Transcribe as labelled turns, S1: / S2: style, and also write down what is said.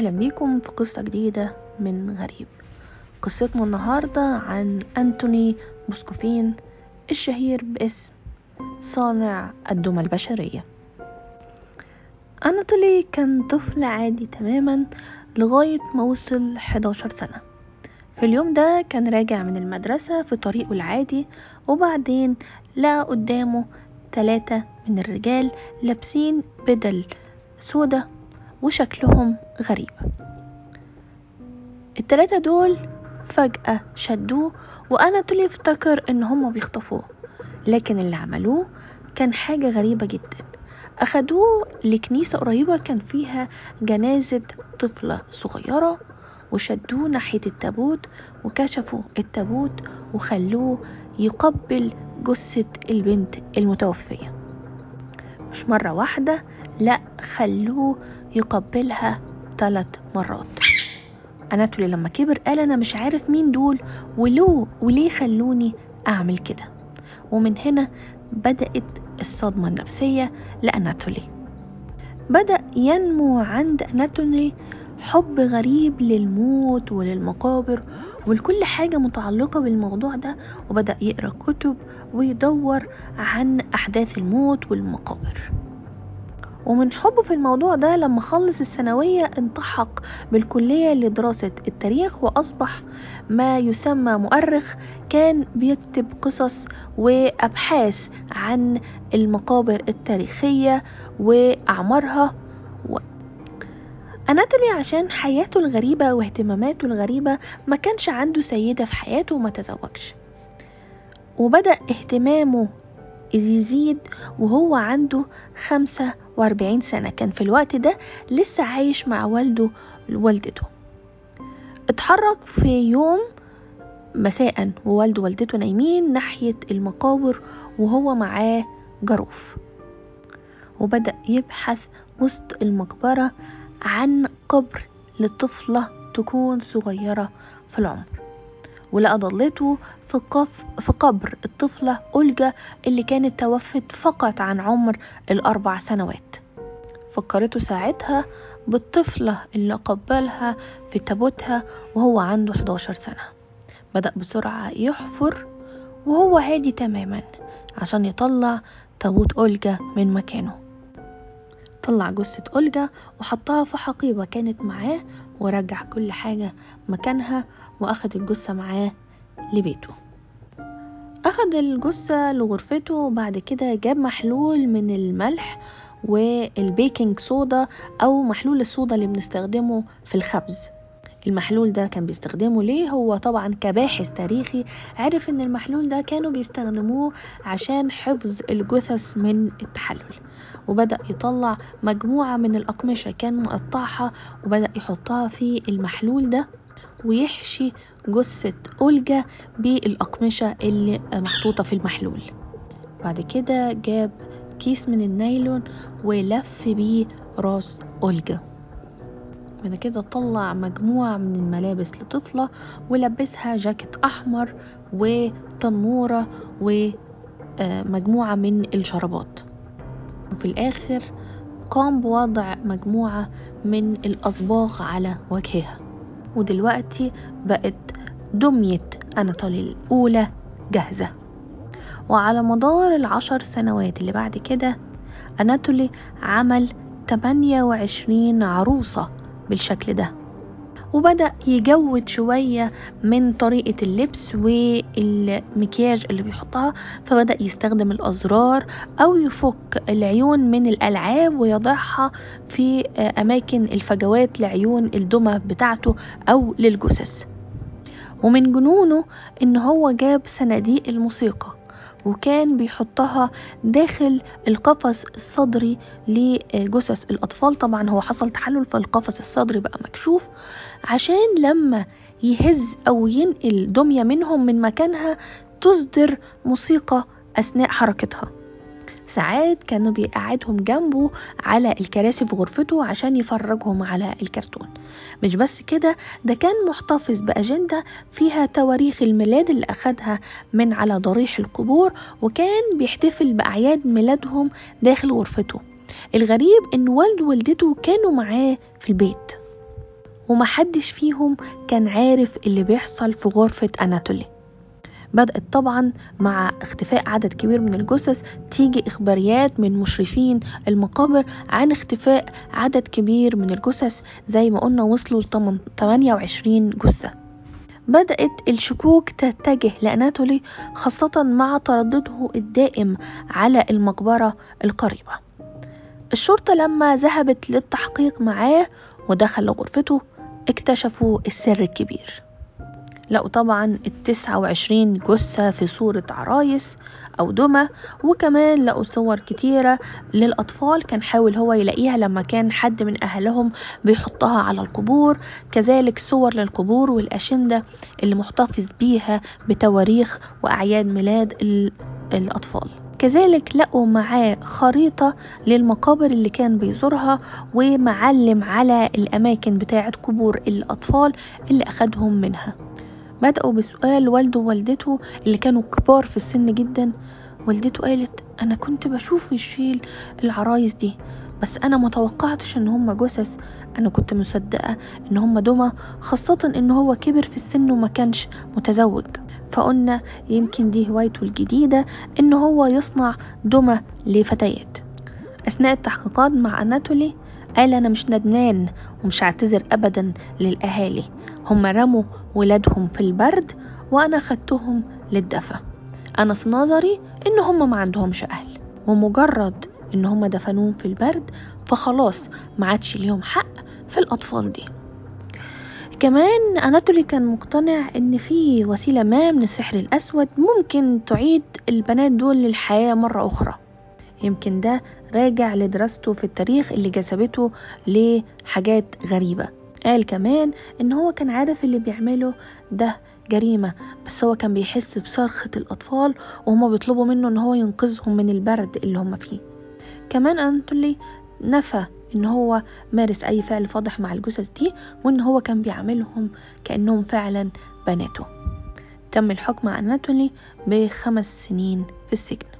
S1: أهلا بيكم في قصة جديدة من غريب. قصتنا النهاردة عن أنتوني موسكوفين الشهير باسم صانع الدمى البشرية. أناتولي كان طفل عادي تماما لغاية ما وصل 11 سنة. في اليوم ده كان راجع من المدرسة في طريقه العادي وبعدين لقى قدامه ثلاثة من الرجال لابسين بدل سودة وشكلهم غريب. التلاتة دول فجأة شدوه وأناتولي افتكر إن هما بيخطفوه لكن اللي عملوه كان حاجة غريبة جدا. أخدوه لكنيسة قريبة كان فيها جنازة طفلة صغيرة وشدوه ناحية التابوت وكشفوا التابوت وخلوه يقبل جثة البنت المتوفية. مش مرة واحدة لا خلوه يقبلها ثلاث مرات. أناتولي لما كبر قال أنا مش عارف مين دول ولو وليه خلوني أعمل كده؟ ومن هنا بدأت الصدمة النفسية لأناتولي. بدأ ينمو عند أناتولي حب غريب للموت وللمقابر ولكل حاجة متعلقة بالموضوع ده وبدأ يقرأ كتب ويدور عن أحداث الموت والمقابر. ومن حبه في الموضوع ده لما خلص الثانوية التحق بالكلية لدراسة التاريخ وأصبح ما يسمى مؤرخ كان بيكتب قصص وأبحاث عن المقابر التاريخية وأعمارها. أناتولي عشان حياته الغريبة واهتماماته الغريبة ما كانش عنده سيدة في حياته وما تزوجش وبدأ اهتمامه يزيد وهو عنده خمسة وأربعين سنة. كان في الوقت ده لسه عايش مع والده ووالدته اتحرك في يوم مساء ووالده ووالدته نايمين ناحية المقابر وهو معاه جروف وبدأ يبحث وسط المقبرة عن قبر لطفلة تكون صغيرة في العمر. ولقى ضلته في, قف في قبر الطفلة أولجا اللي كانت توفت فقط عن عمر الأربع سنوات. فكرته ساعتها بالطفلة اللي قبلها في تابوتها وهو عنده 11 سنة. بدأ بسرعة يحفر وهو هادي تماما عشان يطلع تابوت أولجا من مكانه. طلع جثة أولجا وحطها في حقيبة كانت معاه ورجع كل حاجة مكانها وأخد الجثة معاه لبيته. أخد الجثة لغرفته وبعد كده جاب محلول من الملح والبيكنج صودا أو محلول الصودا اللي بنستخدمه في الخبز. المحلول ده كان بيستخدمه ليه؟ هو طبعا كباحث تاريخي عرف إن المحلول ده كانوا بيستخدموه عشان حفظ الجثث من التحلل. وبدأ يطلع مجموعة من الأقمشة كان مقطعها وبدأ يحطها في المحلول ده ويحشي جثة أولجا بالأقمشة اللي محطوطة في المحلول. بعد كده جاب كيس من النايلون ولف بيه راس أولجا. بعد كده طلع مجموعة من الملابس لطفلة ولبسها جاكيت أحمر وتنورة ومجموعة من الشرابات. وفي الآخر قام بوضع مجموعة من الأصباغ على وجهها. ودلوقتي بقت دمية أناطولي الأولى جاهزة. وعلى مدار العشر سنوات اللي بعد كده أناتولي عمل 28 عروسة بالشكل ده. وبدأ يجود شوية من طريقة اللبس والمكياج اللي بيحطها فبدأ يستخدم الأزرار أو يفك العيون من الألعاب ويضعها في أماكن الفجوات لعيون الدمى بتاعته أو للجثث. ومن جنونه إن هو جاب صناديق الموسيقى. وكان بيحطها داخل القفص الصدري لجثث الأطفال. طبعا هو حصل تحلل فالقفص الصدري بقى مكشوف عشان لما يهز أو ينقل دمية منهم من مكانها تصدر موسيقى أثناء حركتها. ساعات كانوا بيقعدهم جنبه على الكراسي في غرفته عشان يفرجهم على الكرتون. مش بس كده ده كان محتفظ بأجندة فيها تواريخ الميلاد اللي أخدها من على ضريح القبور وكان بيحتفل بأعياد ميلادهم داخل غرفته. الغريب إن والده ووالدته كانوا معاه في البيت. ومحدش فيهم كان عارف اللي بيحصل في غرفة أناتولي. بدأت طبعا مع اختفاء عدد كبير من الجثث تيجي إخباريات من مشرفين المقابر عن اختفاء عدد كبير من الجثث زي ما قلنا وصلوا ل 28 جثة. بدأت الشكوك تتجه لأناتولي خاصة مع تردده الدائم على المقبرة القريبة. الشرطة لما ذهبت للتحقيق معاه ودخل غرفته اكتشفوا السر الكبير. لقوا طبعا التسعة وعشرين جثة في صورة عرايس أو دمى وكمان لقوا صور كتيرة للأطفال كان حاول هو يلاقيها لما كان حد من أهلهم بيحطها على القبور. كذلك صور للقبور والأشندة اللي محتفظ بيها بتواريخ وأعياد ميلاد الأطفال. كذلك لقوا معاه خريطة للمقابر اللي كان بيزورها ومعلم على الأماكن بتاعة قبور الأطفال اللي أخدهم منها. بدأوا بسؤال والده ووالدته اللي كانوا كبار في السن جدا. والدته قالت أنا كنت بشوف يشيل العرايس دي بس أنا متوقعتش إن هما جثث. أنا كنت مصدقة إن هما دمى خاصة إن هو كبر في السن وما كانش متزوج. فقلنا يمكن دي هوايته الجديدة إن هو يصنع دمى لفتيات. أثناء التحقيقات مع أناتولي قال أنا مش ندمان ومش هعتذر أبدا للأهالي. هم رموا ولادهم في البرد وأنا خدتهم للدفا. أنا في نظري إن هم ما عندهمش أهل ومجرد إن هم دفنوهم في البرد فخلاص ما عادش ليهم حق في الأطفال دي. كمان أناتولي كان مقتنع إن في وسيلة ما من السحر الأسود ممكن تعيد البنات دول للحياة مرة أخرى. يمكن ده راجع لدراسته في التاريخ اللي جذبته لحاجات غريبة. قال كمان إن هو كان عارف اللي بيعمله ده جريمة بس هو كان بيحس بصرخة الأطفال وهما بيطلبوا منه إن هو ينقذهم من البرد اللي هما فيه. كمان أنتولي نفى إن هو مارس أي فعل فاضح مع الجثث دي وإن هو كان بيعملهم كأنهم فعلا بناته. تم الحكم على أناتولي بخمس سنين في السجن.